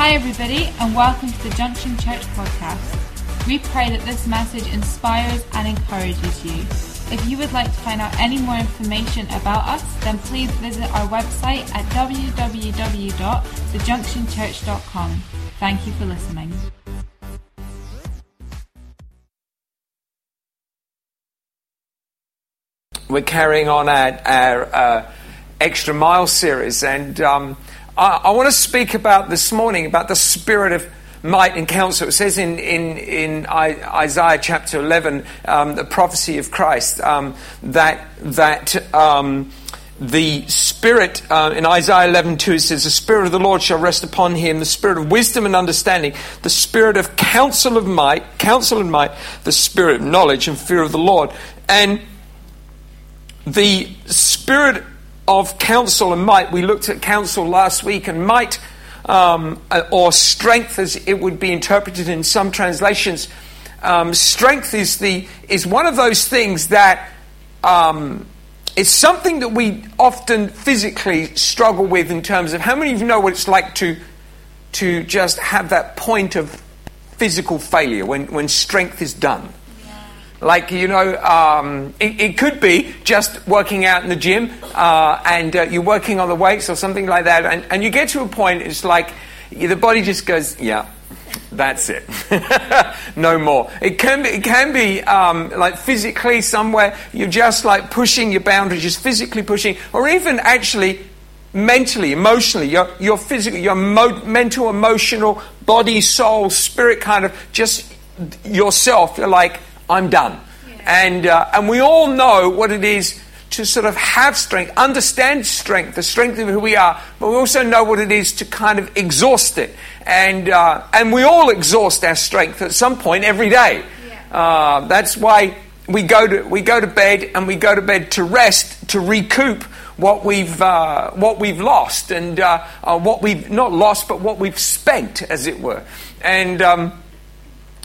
Hi, everybody, and welcome to the Junction Church podcast. We pray that this message inspires and encourages you. If you would like to find out any more information about us, then please visit our website at www.thejunctionchurch.com. Thank you for listening. We're carrying on our, our uh, extra mile series, and um, I, I want to speak about this morning about the spirit of might and counsel. It says in, in, in Isaiah chapter 11, um, the prophecy of Christ, um, that, that um, the Spirit, uh, in Isaiah 11 2, it says, The Spirit of the Lord shall rest upon him, the Spirit of wisdom and understanding, the Spirit of counsel of might, counsel and might, the Spirit of knowledge and fear of the Lord. And the Spirit of counsel and might, we looked at counsel last week, and might um, or strength, as it would be interpreted in some translations. Um, strength is the is one of those things that um, is something that we often physically struggle with in terms of how many of you know what it's like to to just have that point of physical failure when, when strength is done. Like, you know, um, it, it, could be just working out in the gym uh, and uh, you're working on the weights or something like that, and, and you get to a point, it's like the body just goes, yeah, that's it. no more. It can be, it can be um, like physically somewhere, you're just like pushing your boundaries, just physically pushing, or even actually mentally, emotionally, your, your physical, your mo- mental, emotional, body, soul, spirit kind of just yourself. You're like, I'm done. Yeah. And, uh, and we all know what it is to sort of have strength, understand strength, the strength of who we are, but we also know what it is to kind of exhaust it. And, uh, and we all exhaust our strength at some point every day. Yeah. Uh, that's why we go, to, we go to bed and we go to bed to rest, to recoup what we've, uh, what we've lost and uh, uh, what we've not lost, but what we've spent, as it were. And um,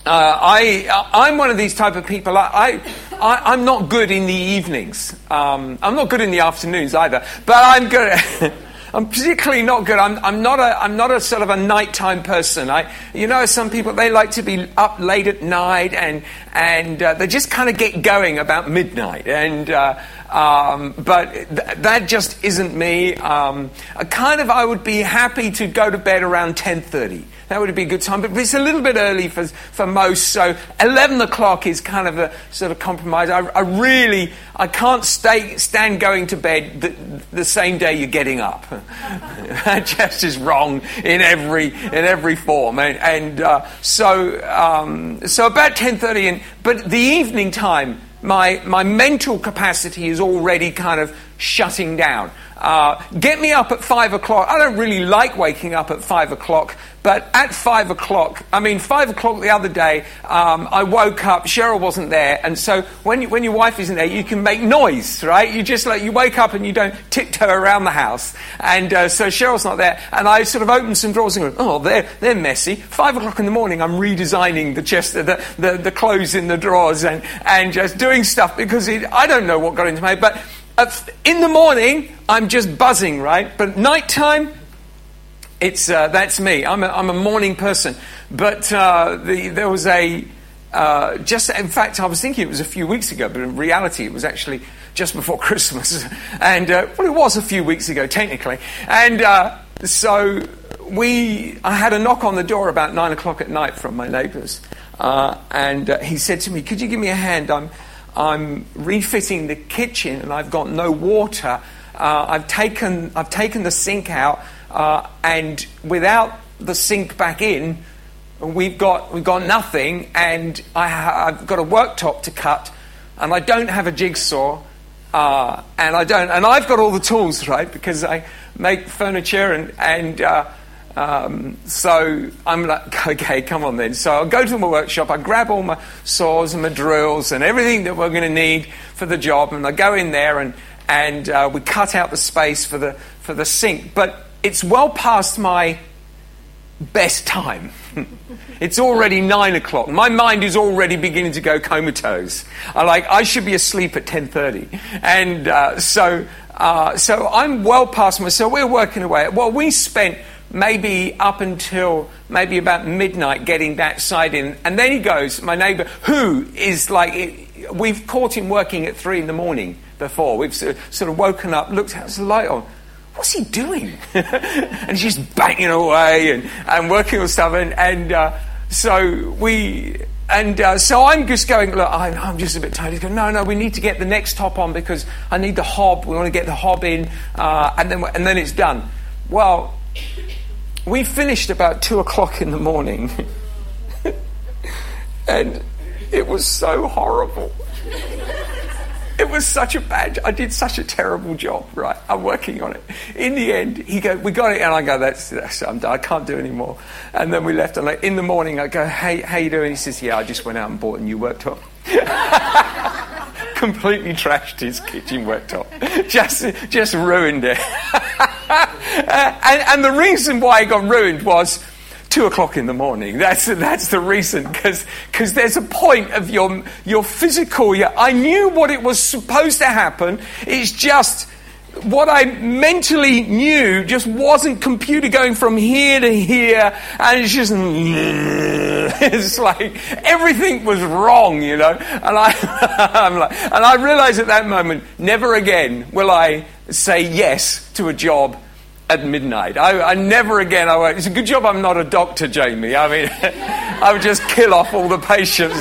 uh, I, I'm one of these type of people. I, I, am not good in the evenings. Um, I'm not good in the afternoons either. But I'm good. I'm particularly not good. I'm, I'm, not a, I'm not a sort of a nighttime person. I, you know, some people, they like to be up late at night and, and uh, they just kind of get going about midnight. And, uh, um, but th- that just isn't me. Um, kind of, I would be happy to go to bed around 10.30 that would be a good time. But it's a little bit early for, for most, so 11 o'clock is kind of a sort of compromise. I, I really, I can't stay, stand going to bed the, the same day you're getting up. that just is wrong in every, in every form. And, and uh, so, um, so about 10.30, and, but the evening time, my, my mental capacity is already kind of shutting down. Uh, get me up at five o'clock. I don't really like waking up at five o'clock, but at five o'clock, I mean, five o'clock the other day, um, I woke up, Cheryl wasn't there, and so when, you, when your wife isn't there, you can make noise, right? You just like, you wake up and you don't tiptoe around the house. And uh, so Cheryl's not there, and I sort of opened some drawers and go, oh, they're, they're messy. Five o'clock in the morning, I'm redesigning the chest, the, the, the clothes in the drawers and, and just doing stuff because it, I don't know what got into me, but in the morning, I'm just buzzing, right? But nighttime, it's uh, that's me. I'm a, I'm a morning person. But uh, the, there was a uh, just in fact, I was thinking it was a few weeks ago, but in reality, it was actually just before Christmas, and uh, well, it was a few weeks ago technically. And uh, so we, I had a knock on the door about nine o'clock at night from my neighbours, uh, and he said to me, "Could you give me a hand? I'm." I'm refitting the kitchen and I've got no water. Uh, I've, taken, I've taken the sink out, uh, and without the sink back in, we've got, we've got nothing, and I have got a worktop to cut, and I don't have a jigsaw. Uh, and I don't, and I've got all the tools, right? Because I make furniture and, and uh, um, so I'm like, okay, come on then. So I'll go to my workshop, I grab all my saws and my drills and everything that we're going to need for the job, and I go in there and, and uh, we cut out the space for the, for the sink. But it's well past my best time. it's already nine o'clock. My mind is already beginning to go comatose. I like I should be asleep at ten thirty, and uh, so uh, so I'm well past myself. So we're working away. Well, we spent maybe up until maybe about midnight getting that side in. And then he goes, my neighbor, who is like, we've caught him working at three in the morning before. We've sort of woken up, looked at the light on. What's he doing? and she's banging away and, and working on stuff. And, and uh, so we, and uh, so I'm just going, look, I'm, I'm, just a bit tired. He's going, no, no, we need to get the next top on because I need the hob. We want to get the hob in, uh, and then and then it's done. Well, we finished about two o'clock in the morning, and it was so horrible. Was such a bad. I did such a terrible job. Right, I'm working on it. In the end, he go, "We got it," and I go, "That's, that's I'm done. I can't do anymore." And then we left. And like in the morning, I go, "Hey, how you doing?" He says, "Yeah, I just went out and bought a new worktop." Completely trashed his kitchen worktop. just, just ruined it. and, and the reason why it got ruined was two o'clock in the morning. That's, that's the reason, because there's a point of your, your physical. Your, I knew what it was supposed to happen. It's just what I mentally knew just wasn't computer going from here to here, and it's just it's like everything was wrong, you know. And I, I'm like, and I realized at that moment, never again will I say yes to a job at midnight. I, I, never again. I won't. It's a good job I'm not a doctor, Jamie. I mean, I would just kill off all the patients.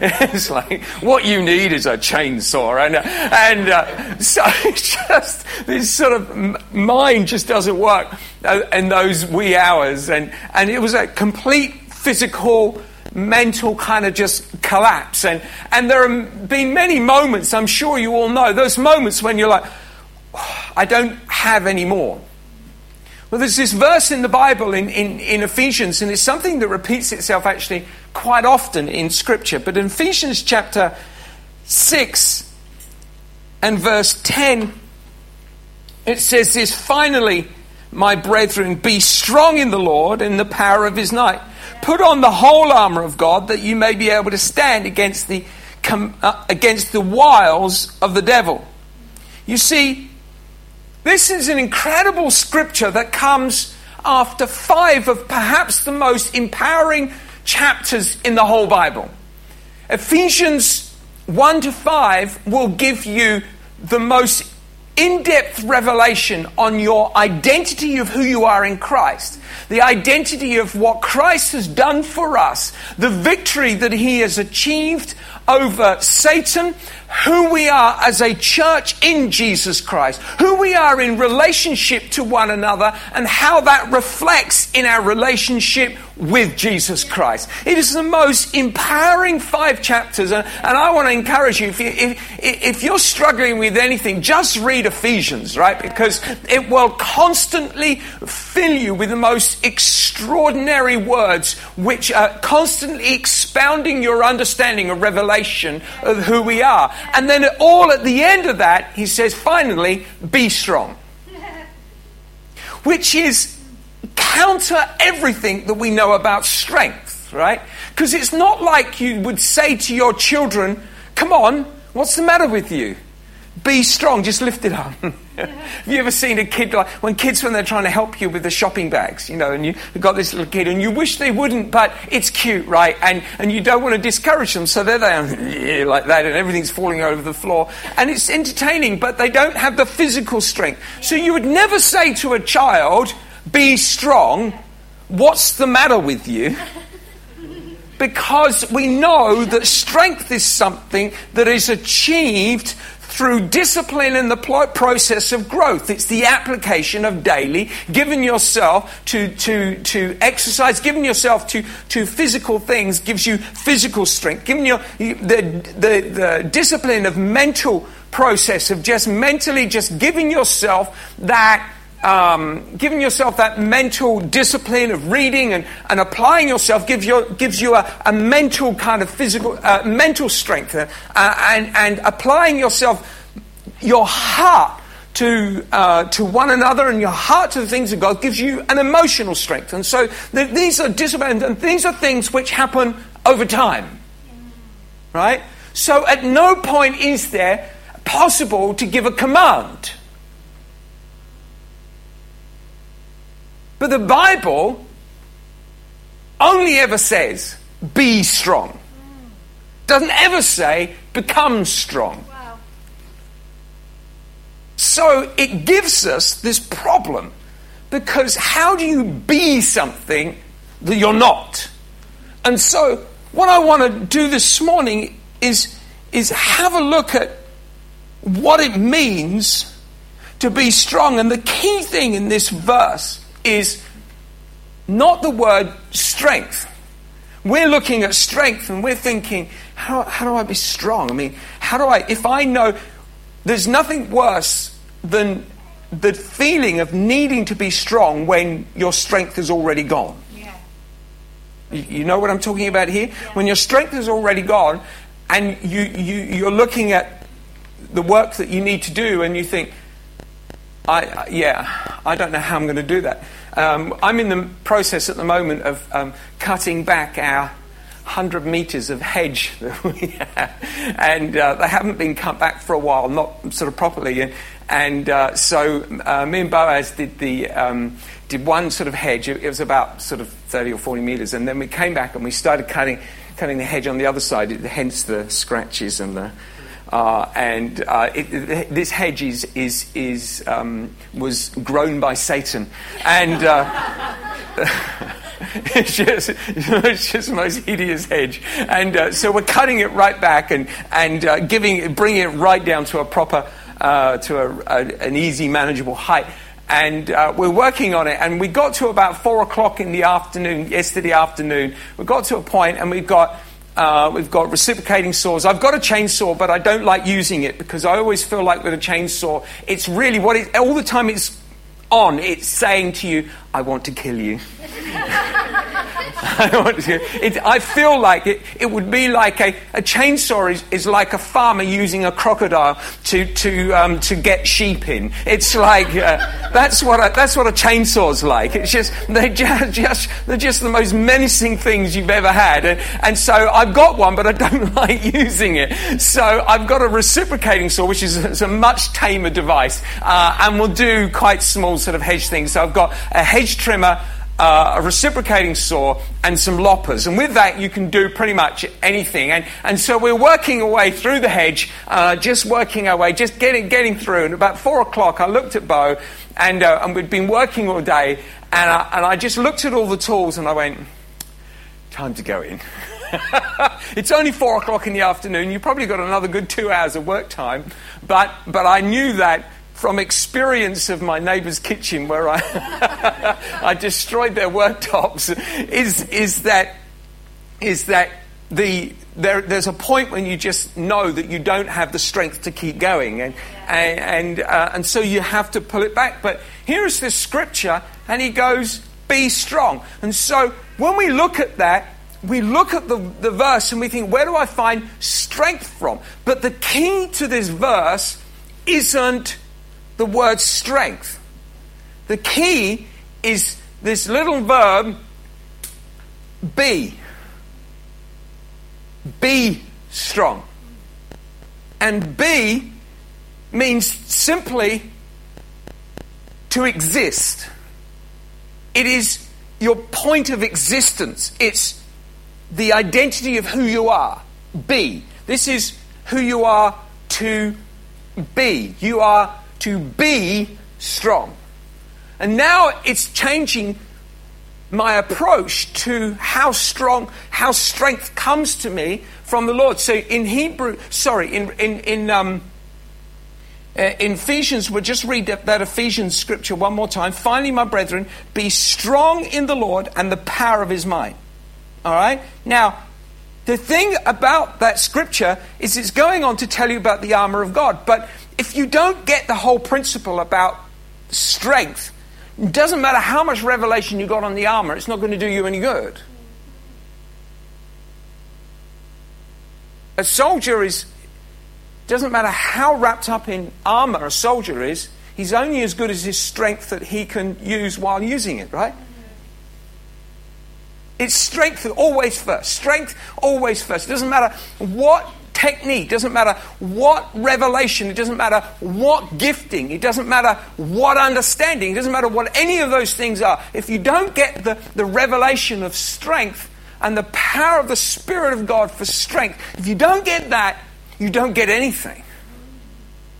it's like what you need is a chainsaw, and and uh, so it's just this sort of mind just doesn't work uh, in those wee hours, and and it was a complete physical mental kind of just collapse and and there have been many moments i'm sure you all know those moments when you're like I don't have any more. Well, there's this verse in the Bible in, in, in, Ephesians, and it's something that repeats itself actually quite often in Scripture. But in Ephesians chapter 6 and verse 10, it says this Finally, my brethren, be strong in the Lord and the power of his might. Put on the whole armor of God that you may be able to stand against the, uh, against the wiles of the devil. You see, this is an incredible scripture that comes after five of perhaps the most empowering chapters in the whole Bible. Ephesians 1 to 5 will give you the most in depth revelation on your identity of who you are in Christ, the identity of what Christ has done for us, the victory that he has achieved over Satan, who we are as a church in Jesus Christ, who we are in relationship to one another, and how that reflects in our relationship with Jesus Christ. It is the most empowering five chapters, and, and I want to encourage you if, you if, if you're struggling with anything, just read Ephesians, right? Because it will constantly fill you with the most extraordinary words, which are constantly expounding your understanding of revelation of who we are. And then, all at the end of that, he says, finally, be strong. Which is counter everything that we know about strength, right? Because it's not like you would say to your children, Come on, what's the matter with you? Be strong, just lift it up. Have you ever seen a kid like when kids when they're trying to help you with the shopping bags, you know, and you, have got this little kid and you wish they wouldn't, but it's cute, right? And and you don't want to discourage them, so there like that, and everything's falling over the floor, and it's entertaining, but they don't have the physical strength. So you would never say to a child, "Be strong." What's the matter with you? because we know that strength is something that is achieved through discipline and the process of growth. It's the application of daily, giving yourself to, to, to exercise, giving yourself to, to physical things gives you physical strength, giving you the, the, the discipline of mental process of just mentally just giving yourself that um, giving yourself that mental discipline of reading and, and applying yourself gives you, gives you a, a mental kind of physical, uh, mental strength. Uh, and, and applying yourself, your heart to, uh, to one another and your heart to the things of God gives you an emotional strength. And so the, these are discipline, and these are things which happen over time. Right? So at no point is there possible to give a command But the Bible only ever says, be strong. Doesn't ever say, become strong. Wow. So it gives us this problem because how do you be something that you're not? And so, what I want to do this morning is, is have a look at what it means to be strong. And the key thing in this verse is not the word strength. We're looking at strength and we're thinking, how, how do I be strong? I mean, how do I, if I know there's nothing worse than the feeling of needing to be strong when your strength is already gone. Yeah. You, you know what I'm talking about here? When your strength is already gone and you, you, you're looking at the work that you need to do and you think, I, yeah, I don't know how I'm going to do that. Um, I'm in the process at the moment of um, cutting back our 100 metres of hedge that we have. And uh, they haven't been cut back for a while, not sort of properly. And, and uh, so uh, me and Boaz did, the, um, did one sort of hedge. It, it was about sort of 30 or 40 metres. And then we came back and we started cutting, cutting the hedge on the other side, hence the scratches and the, and uh, it, this hedge is, is, is, um, was grown by Satan. And uh, it's, just, it's just the most hideous hedge. And uh, so we're cutting it right back and, and uh, giving, bringing it right down to a proper, uh, to a, a, an easy, manageable height. And uh, we're working on it. And we got to about four o'clock in the afternoon, yesterday afternoon. We got to a point and we've got uh, we've got reciprocating saws. I've got a chainsaw, but I don't like using it because I always feel like with a chainsaw, it's really what it, all the time it's on, it's saying to you, I want to kill you. I, want to, it, I feel like it, it would be like a, a chainsaw is, is like a farmer using a crocodile to, to, um, to get sheep in. It's like, uh, that's, what a, that's what a chainsaw's like. It's just, they're just, just, they're just the most menacing things you've ever had. And, and so I've got one, but I don't like using it. So I've got a reciprocating saw, which is a, a much tamer device, uh, and will do quite small sort of hedge things. So I've got a hedge trimmer, uh, a reciprocating saw, and some loppers. And with that, you can do pretty much anything. And, and so we're working our way through the hedge, uh, just working our way, just getting, getting through. And about four o'clock, I looked at Bo, and, uh, and we'd been working all day, and I, and I just looked at all the tools, and I went, time to go in. it's only four o'clock in the afternoon. You've probably got another good two hours of work time. But, but I knew that from experience of my neighbour's kitchen where I, I destroyed their worktops is, is that, is that the, there, there's a point when you just know that you don't have the strength to keep going. And, and, and, uh, and so you have to pull it back. But here's this scripture, and he goes, Be strong. And so when we look at that, we look at the, the verse and we think, where do I find strength from? But the key to this verse isn't the word strength. The key is this little verb, be. Be strong. And be means simply to exist. It is your point of existence. It's the identity of who you are. Be. This is who you are to be. You are to be strong. And now it's changing my approach to how strong, how strength comes to me from the Lord. So in Hebrew, sorry, in, in, in, um, uh, in Ephesians, we'll just read that, that Ephesians scripture one more time. Finally, my brethren, be strong in the Lord and the power of his might. All right? Now, the thing about that scripture is it's going on to tell you about the armor of God. But if you don't get the whole principle about strength, it doesn't matter how much revelation you got on the armor, it's not going to do you any good. A soldier is, doesn't matter how wrapped up in armor a soldier is, he's only as good as his strength that he can use while using it, right? It's strength always first. Strength always first. It doesn't matter what technique, it doesn't matter what revelation, it doesn't matter what gifting, it doesn't matter what understanding, it doesn't matter what any of those things are. If you don't get the, the revelation of strength and the power of the Spirit of God for strength, if you don't get that, you don't get anything.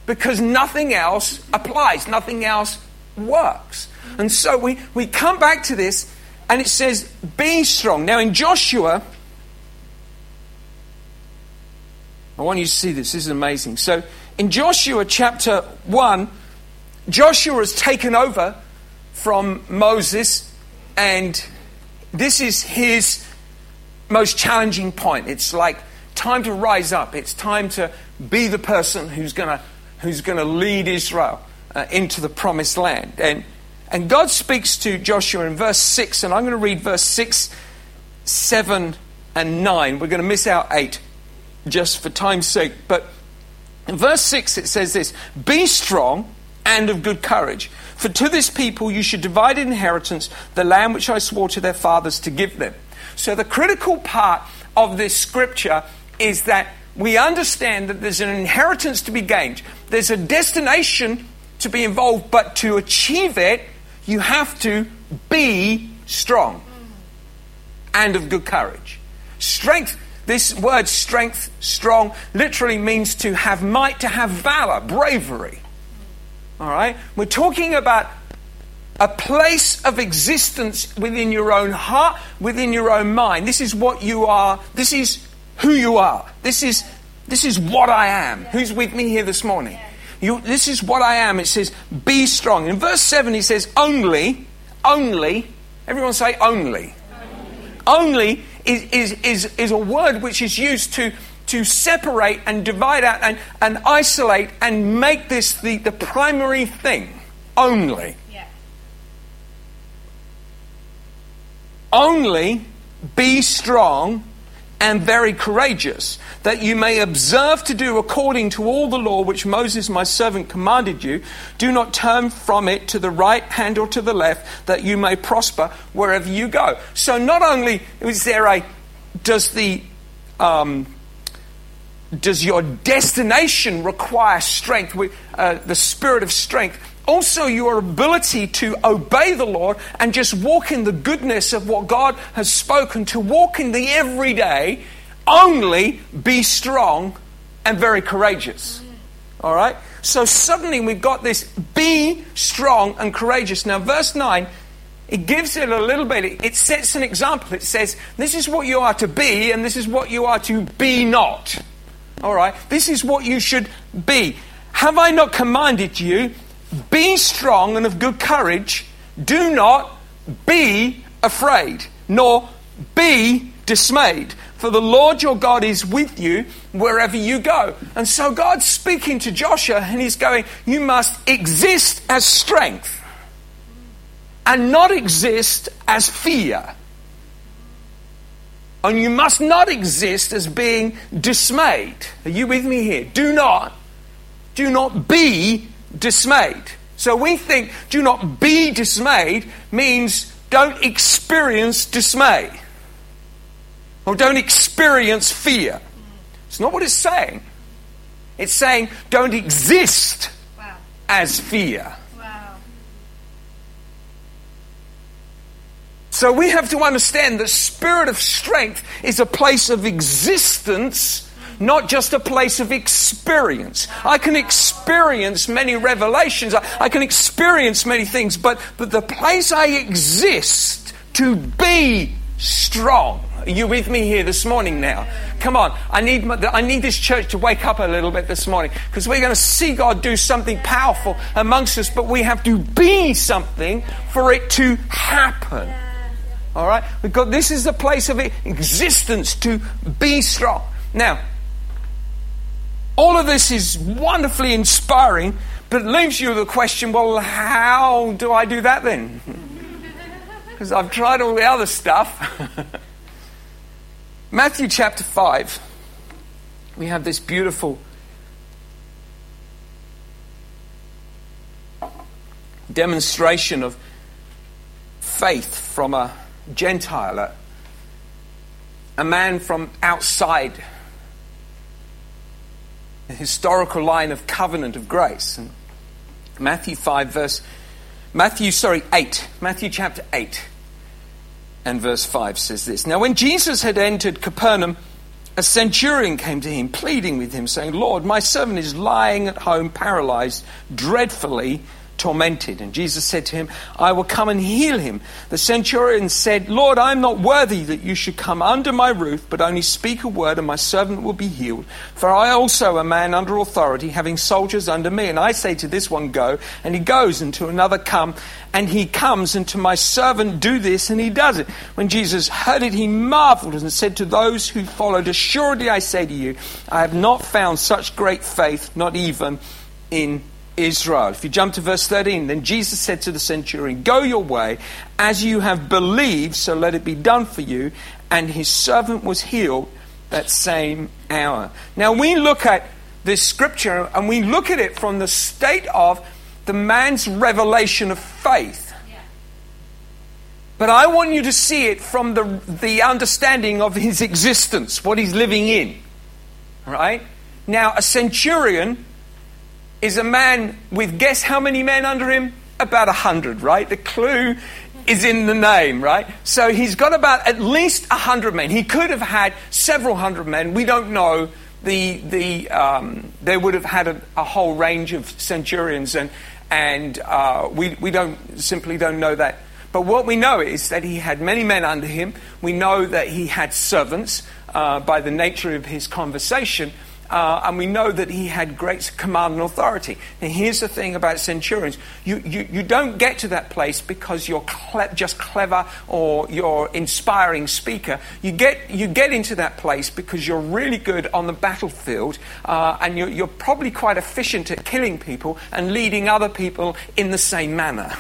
Because nothing else applies, nothing else works. And so we, we come back to this and it says, Be strong. Now in Joshua, I want you to see this. This is amazing. So in Joshua chapter 1, Joshua has taken over from Moses, and this is his most challenging point. It's like time to rise up, it's time to be the person who's going to who's going to lead Israel uh, into the promised land. And and God speaks to Joshua in verse 6, and I'm going to read verse 6, 7, and 9. We're going to miss out 8 just for time's sake. But in verse 6, it says this Be strong and of good courage. For to this people you should divide in inheritance the land which I swore to their fathers to give them. So the critical part of this scripture is that we understand that there's an inheritance to be gained, there's a destination to be involved, but to achieve it, you have to be strong and of good courage. Strength, this word strength, strong, literally means to have might, to have valor, bravery. All right? We're talking about a place of existence within your own heart, within your own mind. This is what you are. This is who you are. This is, this is what I am. Who's with me here this morning? You, this is what I am. It says, be strong. In verse 7, he says, only, only, everyone say only. Only, only is, is, is, is a word which is used to, to separate and divide out and, and isolate and make this the, the primary thing. Only. Yeah. Only be strong and very courageous, that you may observe to do according to all the law which Moses my servant commanded you. Do not turn from it to the right hand or to the left, that you may prosper wherever you go. So not only is there a does the um, does your destination require strength, uh, the spirit of strength? Also your ability to obey the Lord and just walk in the goodness of what God has spoken, to walk in the everyday, only be strong and very courageous. All right? So suddenly we've got this be strong and courageous. Now, verse 9, it gives it a little bit, it sets an example. It says, This is what you are to be, and this is what you are to be not. All right? This is what you should be. Have I not commanded you? Be strong and of good courage. Do not be afraid, nor be dismayed. For the Lord your God is with you wherever you go. And so God's speaking to Joshua and he's going, You must exist as strength and not exist as fear. And you must not exist as being dismayed. Are you with me here? Do not, do not be dismayed. So we think do not be dismayed means don't experience dismay or don't experience fear. It's not what it's saying. It's saying don't exist wow. as fear. Wow. So we have to understand the spirit of strength is a place of existence not just a place of experience. I can experience many revelations, I, I can experience many things, but, but the place I exist to be strong. Are you with me here this morning now? Come on. I need, my, I need this church to wake up a little bit this morning because we're going to see God do something powerful amongst us, but we have to be something for it to happen. All right? Because this is the place of existence to be strong. Now, all of this is wonderfully inspiring, but it leaves you with the question well, how do I do that then? Because I've tried all the other stuff. Matthew chapter 5, we have this beautiful demonstration of faith from a Gentile, a, man from outside historical line of covenant of grace. And Matthew 5, verse, Matthew, sorry, 8, Matthew chapter 8 and verse 5 says this Now, when Jesus had entered Capernaum, a centurion came to him, pleading with him, saying, Lord, my servant is lying at home, paralyzed, dreadfully tormented. And Jesus said to him, I will come and heal him. The centurion said, Lord, I am not worthy that you should come under my roof, but only speak a word, and my servant will be healed. For I also am a man under authority, having soldiers under me. And I say to this one, Go, and he goes, and to another, Come, and he comes, and to my servant, Do this, and he does it. When Jesus heard it, he marveled and said to those who followed, Assuredly I say to you, I have not found such great faith, not even in Israel. If you jump to verse 13, then Jesus said to the centurion, Go your way, as you have believed, so let it be done for you. And his servant was healed that same hour. Now we look at this scripture and we look at it from the state of the man's revelation of faith. But I want you to see it from the, the understanding of his existence, what he's living in. Right? Now, a centurion is a man with guess how many men under him? About a hundred, right? The clue is in the name, right? So he's got about at least a hundred men. He could have had several hundred men. We don't know. The, the, um, they would have had a, a, whole range of centurions, and, and uh, we, we don't, simply don't know that. But what we know is that he had many men under him. We know that he had servants uh, by the nature of his conversation. Uh, and we know that he had great command and authority. Now, here's the thing about centurions you, you, you don't get to that place because you're cle- just clever or you're inspiring speaker. You get, you get into that place because you're really good on the battlefield uh, and you're, you're probably quite efficient at killing people and leading other people in the same manner.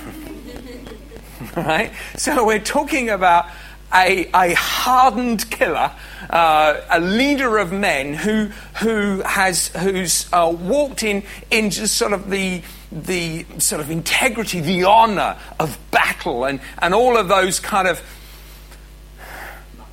right? So we're talking about a, a hardened killer, uh, a leader of men who, who has, who's uh, walked in, in just sort of the, the sort of integrity, the honor of battle and, and all of those kind of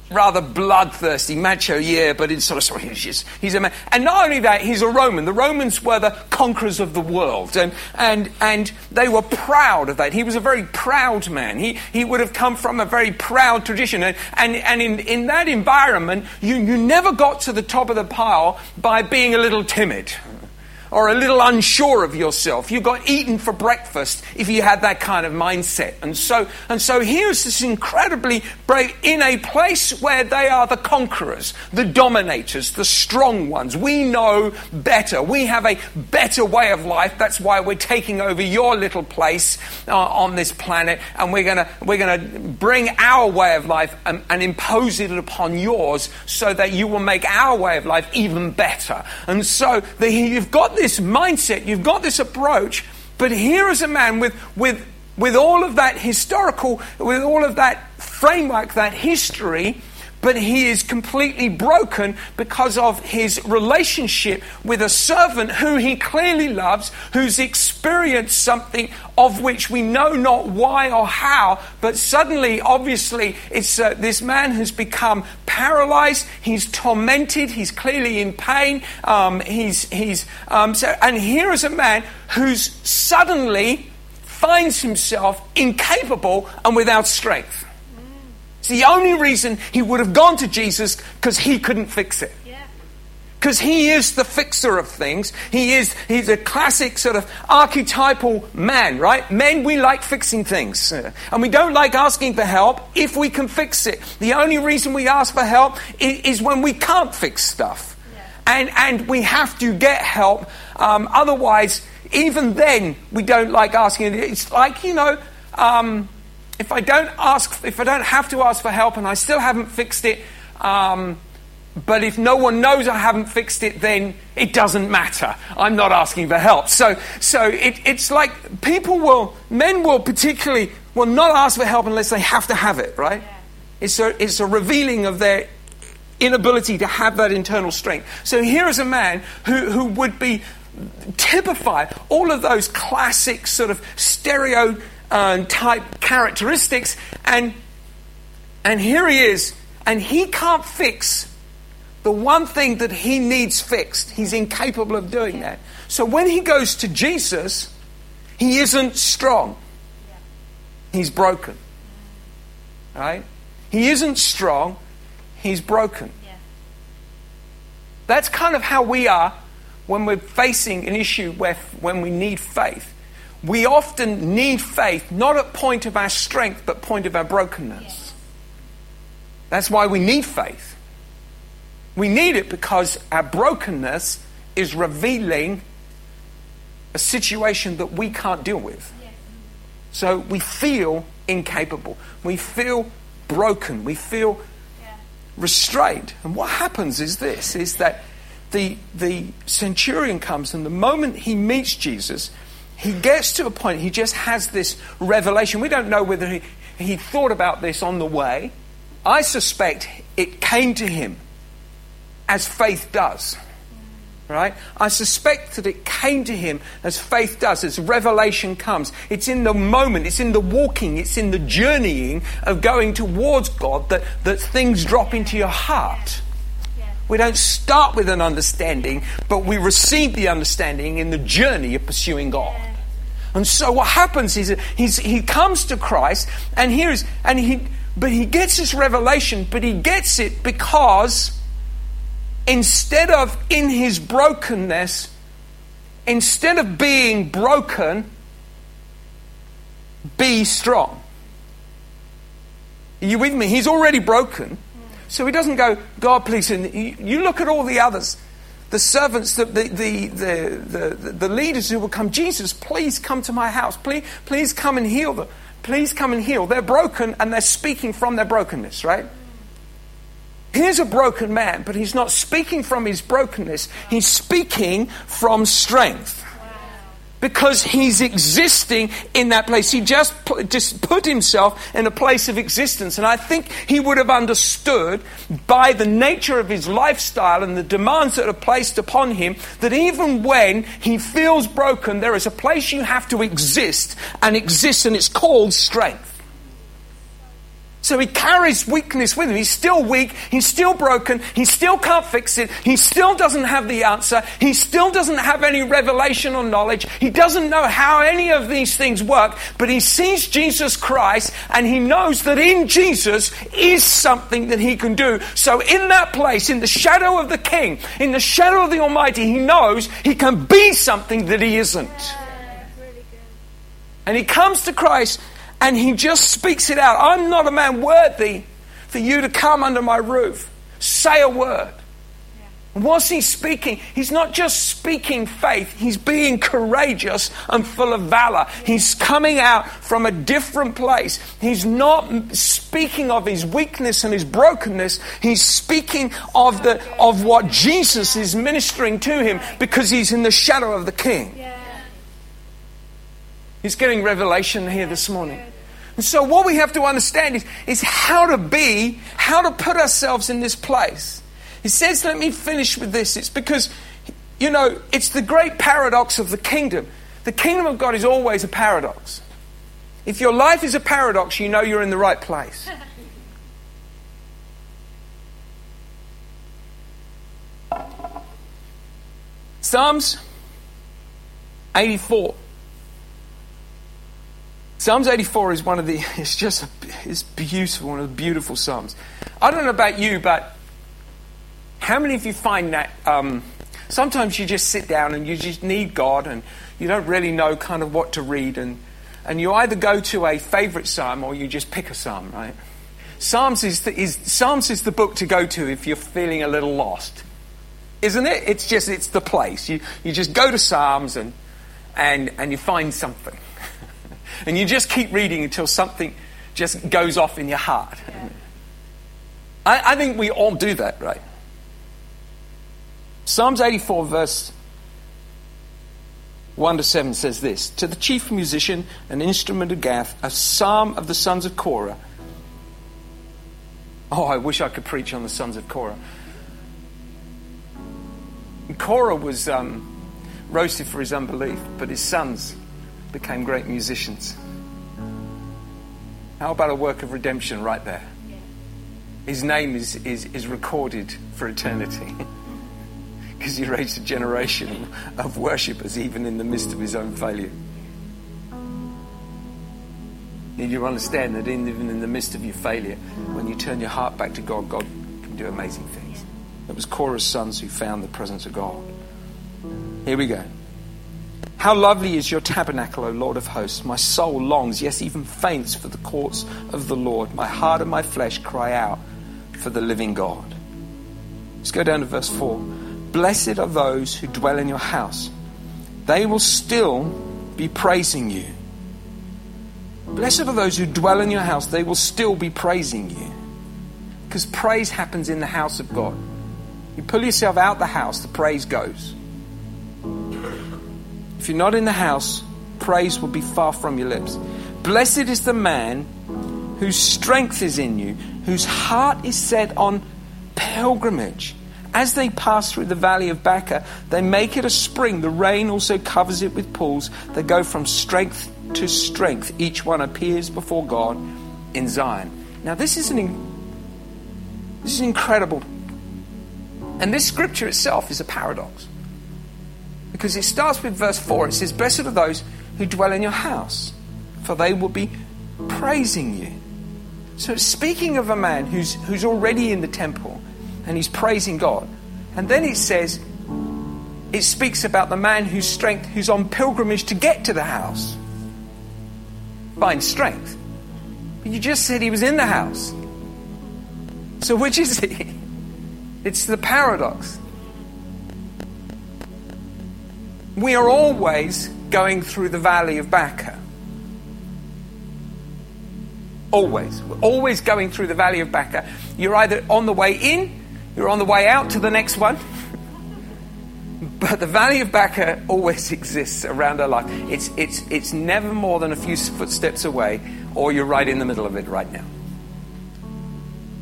rather bloodthirsty, macho, yeah, but in sort of, sorry, he's, just, he's a man. And not only that, he's a Roman. The Romans were the conquerors of the world, and, and, and they were proud of that. He was a very proud man. He, he would have come from a very proud tradition. And, and, and in, in that environment, you, you never got to the top of the pile by being a little timid or a little unsure of yourself. You got eaten for breakfast if you had that kind of mindset. And so, and so here's this incredibly brave, in a place where they are the conquerors, the dominators, the strong ones. We know better. We have a better way of life. That's why we're taking over your little place uh, on this planet and we're going to, we're going to bring our way of life and, and impose it upon yours so that you will make our way of life even better. And so the, you've got this mindset, you've got this approach, but here is a man with, with, with all of that historical, with all of that framework, that history, but he is completely broken because of his relationship with a servant who he clearly loves, who's experienced something of which we know not why or how, but suddenly, obviously, it's uh, this man has become paralyzed, he's tormented, he's clearly in pain, um, he's, he's, um, so, and here is a man who's suddenly finds himself incapable and without strength. It's the only reason he would have gone to Jesus because he couldn't fix it. Because he is the fixer of things. He is, he's a classic sort of archetypal man, right? Men, we like fixing things. And we don't like asking for help if we can fix it. The only reason we ask for help is, is when we can't fix stuff. Yeah. And, and we have to get help. Um, otherwise, even then, we don't like asking. It's like, you know, um, if I don't ask, if I don't have to ask for help and I still haven't fixed it, um, but if no one knows I haven't fixed it, then it doesn't matter. I'm not asking for help. So, so it, it's like people will, men will particularly, will not ask for help unless they have to have it, right? Yeah. It's, a, it's a revealing of their inability to have that internal strength. So here is a man who, who would be typify all of those classic sort of stereo uh, type characteristics. And, and here he is, and he can't fix The one thing that he needs fixed, he's incapable of doing that. So when he goes to Jesus, he isn't strong. He's broken. Right? He isn't strong, he's broken. That's kind of how we are when we're facing an issue where, when we need faith. We often need faith, not at point of our strength, but point of our brokenness. That's why we need faith. We need it because our brokenness is revealing a situation that we can't deal with. So we feel incapable. We feel broken. We feel restrained. And what happens is this is that the, the centurion comes, and the moment he meets Jesus, he gets to a point, he just has this revelation. We don't know whether he, he thought about this on the way. I suspect it came to him as faith does. Right? I suspect that it came to him as faith does, as revelation comes. It's in the moment, it's in the walking, it's in the journeying of going towards God that, that things drop into your heart. We don't start with an understanding, but we receive the understanding in the journey of pursuing God. And so what happens is he's, he comes to Christ, and here is, and he, but he gets this revelation, but he gets it because instead of in his brokenness, instead of being broken, be strong. Are you with me? He's already broken. So he doesn't go, God, please. And you look at all the others, the servants, the, the, the, the, the, leaders who will come, Jesus, please come to my house. Please, please come and heal them. Please come and heal. They're broken and they're speaking from their brokenness, right? Here's a broken man, but he's not speaking from his brokenness. He's speaking from strength because he's existing in that place. He just put, just put himself in a place of existence. And I think he would have understood by the nature of his lifestyle and the demands that are placed upon him that even when he feels broken, there is a place you have to exist and exist, and it's called strength. So he carries weakness with him. He's still weak. He's still broken. He still can't fix it. He still doesn't have the answer. He still doesn't have any revelation or knowledge. He doesn't know how any of these things work, but he sees Jesus Christ and he knows that in Jesus is something that he can do. So in that place, in the shadow of the King, in the shadow of the Almighty, he knows he can be something that he isn't. And he comes to Christ and he just speaks it out. I'm not a man worthy for you to come under my roof. Say a word. Yeah. What's he speaking? He's not just speaking faith, he's being courageous and full of valor. He's coming out from a different place. He's not speaking of his weakness and his brokenness. He's speaking of, the, of what Jesus is ministering to him because he's in the shadow of the King. Yeah. He's getting revelation here this morning. And so, what we have to understand is, is how to be, how to put ourselves in this place. He says, let me finish with this. It's because, you know, it's the great paradox of the kingdom. The kingdom of God is always a paradox. If your life is a paradox, you know you're in the right place. Psalms 84. Psalms 84 is one of the, it's just, it's beautiful, one of the beautiful Psalms. I don't know about you, but how many of you find that um, sometimes you just sit down and you just need God and you don't really know kind of what to read and, and you either go to a favorite psalm or you just pick a psalm, right? Psalms is, the, is, Psalms is the book to go to if you're feeling a little lost, isn't it? It's just, it's the place. You, you just go to Psalms and, and, and you find something. And you just keep reading until something just goes off in your heart. Yeah. I, I think we all do that, right? Psalms 84, verse 1 to 7 says this To the chief musician, an instrument of Gath, a psalm of the sons of Korah. Oh, I wish I could preach on the sons of Korah. Korah was um, roasted for his unbelief, but his sons became great musicians. How about a work of redemption right there? his name is, is, is recorded for eternity. Because he raised a generation of worshippers even in the midst of his own failure. Need you understand that even in the midst of your failure, when you turn your heart back to God, God can do amazing things. It was Korah's sons who found the presence of God. Here we go. How lovely is your tabernacle, O Lord of hosts. My soul longs, yes, even faints for the courts of the Lord. My heart and my flesh cry out for the living God. Let's go down to verse 4. Blessed are those who dwell in your house, they will still be praising you. Blessed are those who dwell in your house, they will still be praising you. Because praise happens in the house of God. You pull yourself out the house, the praise goes. If you're not in the house, praise will be far from your lips. Blessed is the man whose strength is in you, whose heart is set on pilgrimage. As they pass through the valley of Baca, they make it a spring. The rain also covers it with pools. They go from strength to strength. Each one appears before God in Zion. Now, this is an this is incredible. And this scripture itself is a paradox. Because it starts with verse 4. It says, Blessed are those who dwell in your house, for they will be praising you. So it's speaking of a man who's, who's already in the temple and he's praising God. And then it says, it speaks about the man whose strength, who's on pilgrimage to get to the house. Find strength. But you just said he was in the house. So which is he? It's the paradox. We are always going through the valley of Baca. Always. We're always going through the valley of Baca. You're either on the way in, you're on the way out to the next one. But the valley of Baca always exists around our life. It's, it's, it's never more than a few footsteps away, or you're right in the middle of it right now.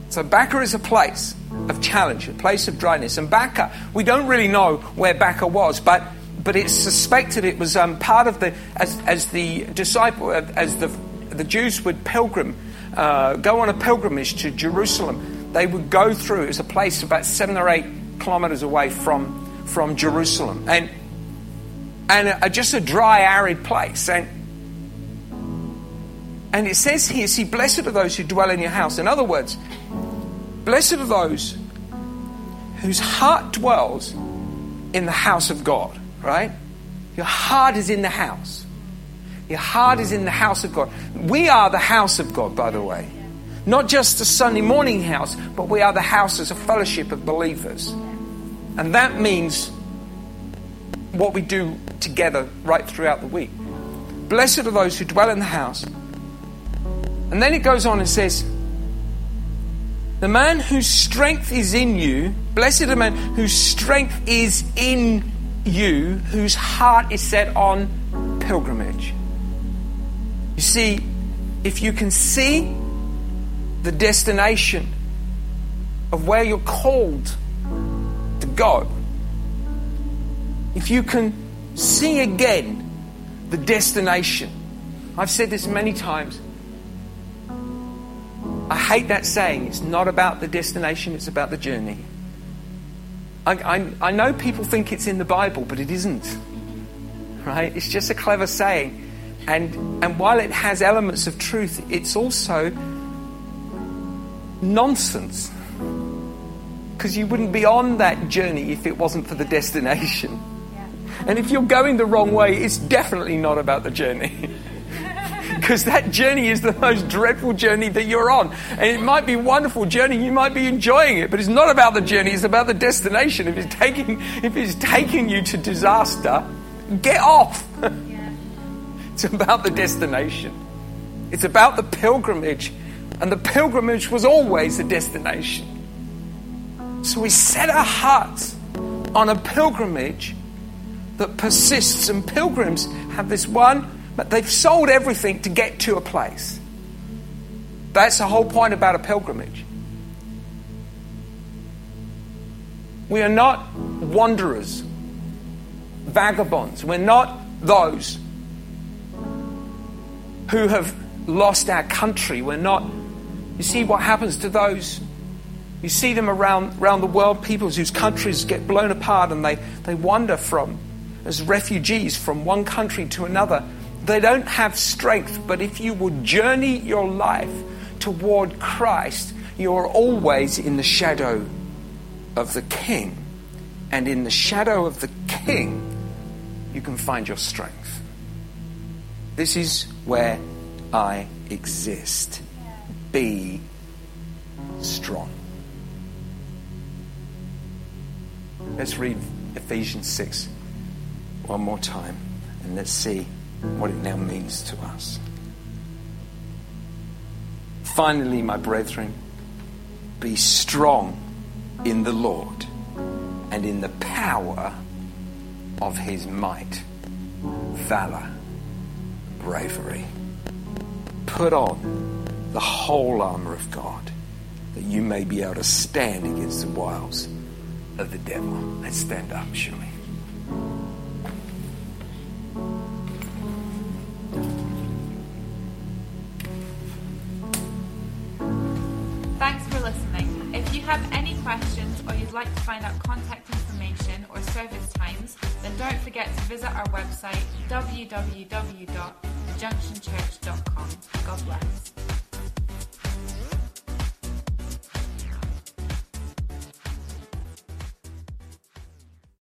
So Baca is a place of challenge, a place of dryness. And Baca, we don't really know where Baca was, but but it's suspected it was um, part of the as, as the disciple as the the Jews would pilgrim uh, go on a pilgrimage to Jerusalem. They would go through. It was a place about seven or eight kilometers away from from Jerusalem, and and a, just a dry, arid place. And and it says here, "See, blessed are those who dwell in your house." In other words, blessed are those whose heart dwells in the house of God right? Your heart is in the house. Your heart is in the house of God. We are the house of God, by the way. Not just a Sunday morning house, but we are the house as a fellowship of believers. And that means what we do together right throughout the week. Blessed are those who dwell in the house. And then it goes on and says, The man whose strength is in you, blessed are the man whose strength is in you whose heart is set on pilgrimage. You see, if you can see the destination of where you're called to go, if you can see again the destination, I've said this many times. I hate that saying. It's not about the destination, it's about the journey. I, I, I know people think it's in the Bible, but it isn't. Right? It's just a clever saying. And, and while it has elements of truth, it's also nonsense. Because you wouldn't be on that journey if it wasn't for the destination. And if you're going the wrong way, it's definitely not about the journey. because that journey is the most dreadful journey that you're on. And it might be a wonderful journey, you might be enjoying it, but it's not about the journey, it's about the destination. If it's taking, if it's taking you to disaster, get off. it's about the destination. It's about the pilgrimage. And the pilgrimage was always the destination. So we set our hearts on a pilgrimage that persists. And pilgrims have this one but they've sold everything to get to a place. That's the whole point about a pilgrimage. We are not wanderers, vagabonds. We're not those who have lost our country. We're not. You see what happens to those You see them around, around the world, peoples whose countries get blown apart and they, they wander from, as refugees from one country to another. They don't have strength, but if you will journey your life toward Christ, you are always in the shadow of the King. And in the shadow of the King, you can find your strength. This is where I exist. Be strong. Let's read Ephesians 6 one more time and let's see what it now means to us. Finally, my brethren, be strong in the Lord and in the power of his might, valor, bravery. Put on the whole armor of God that you may be able to stand against the wiles of the devil. Let's stand up, shall we? Website www.junctionchurch.com. God bless.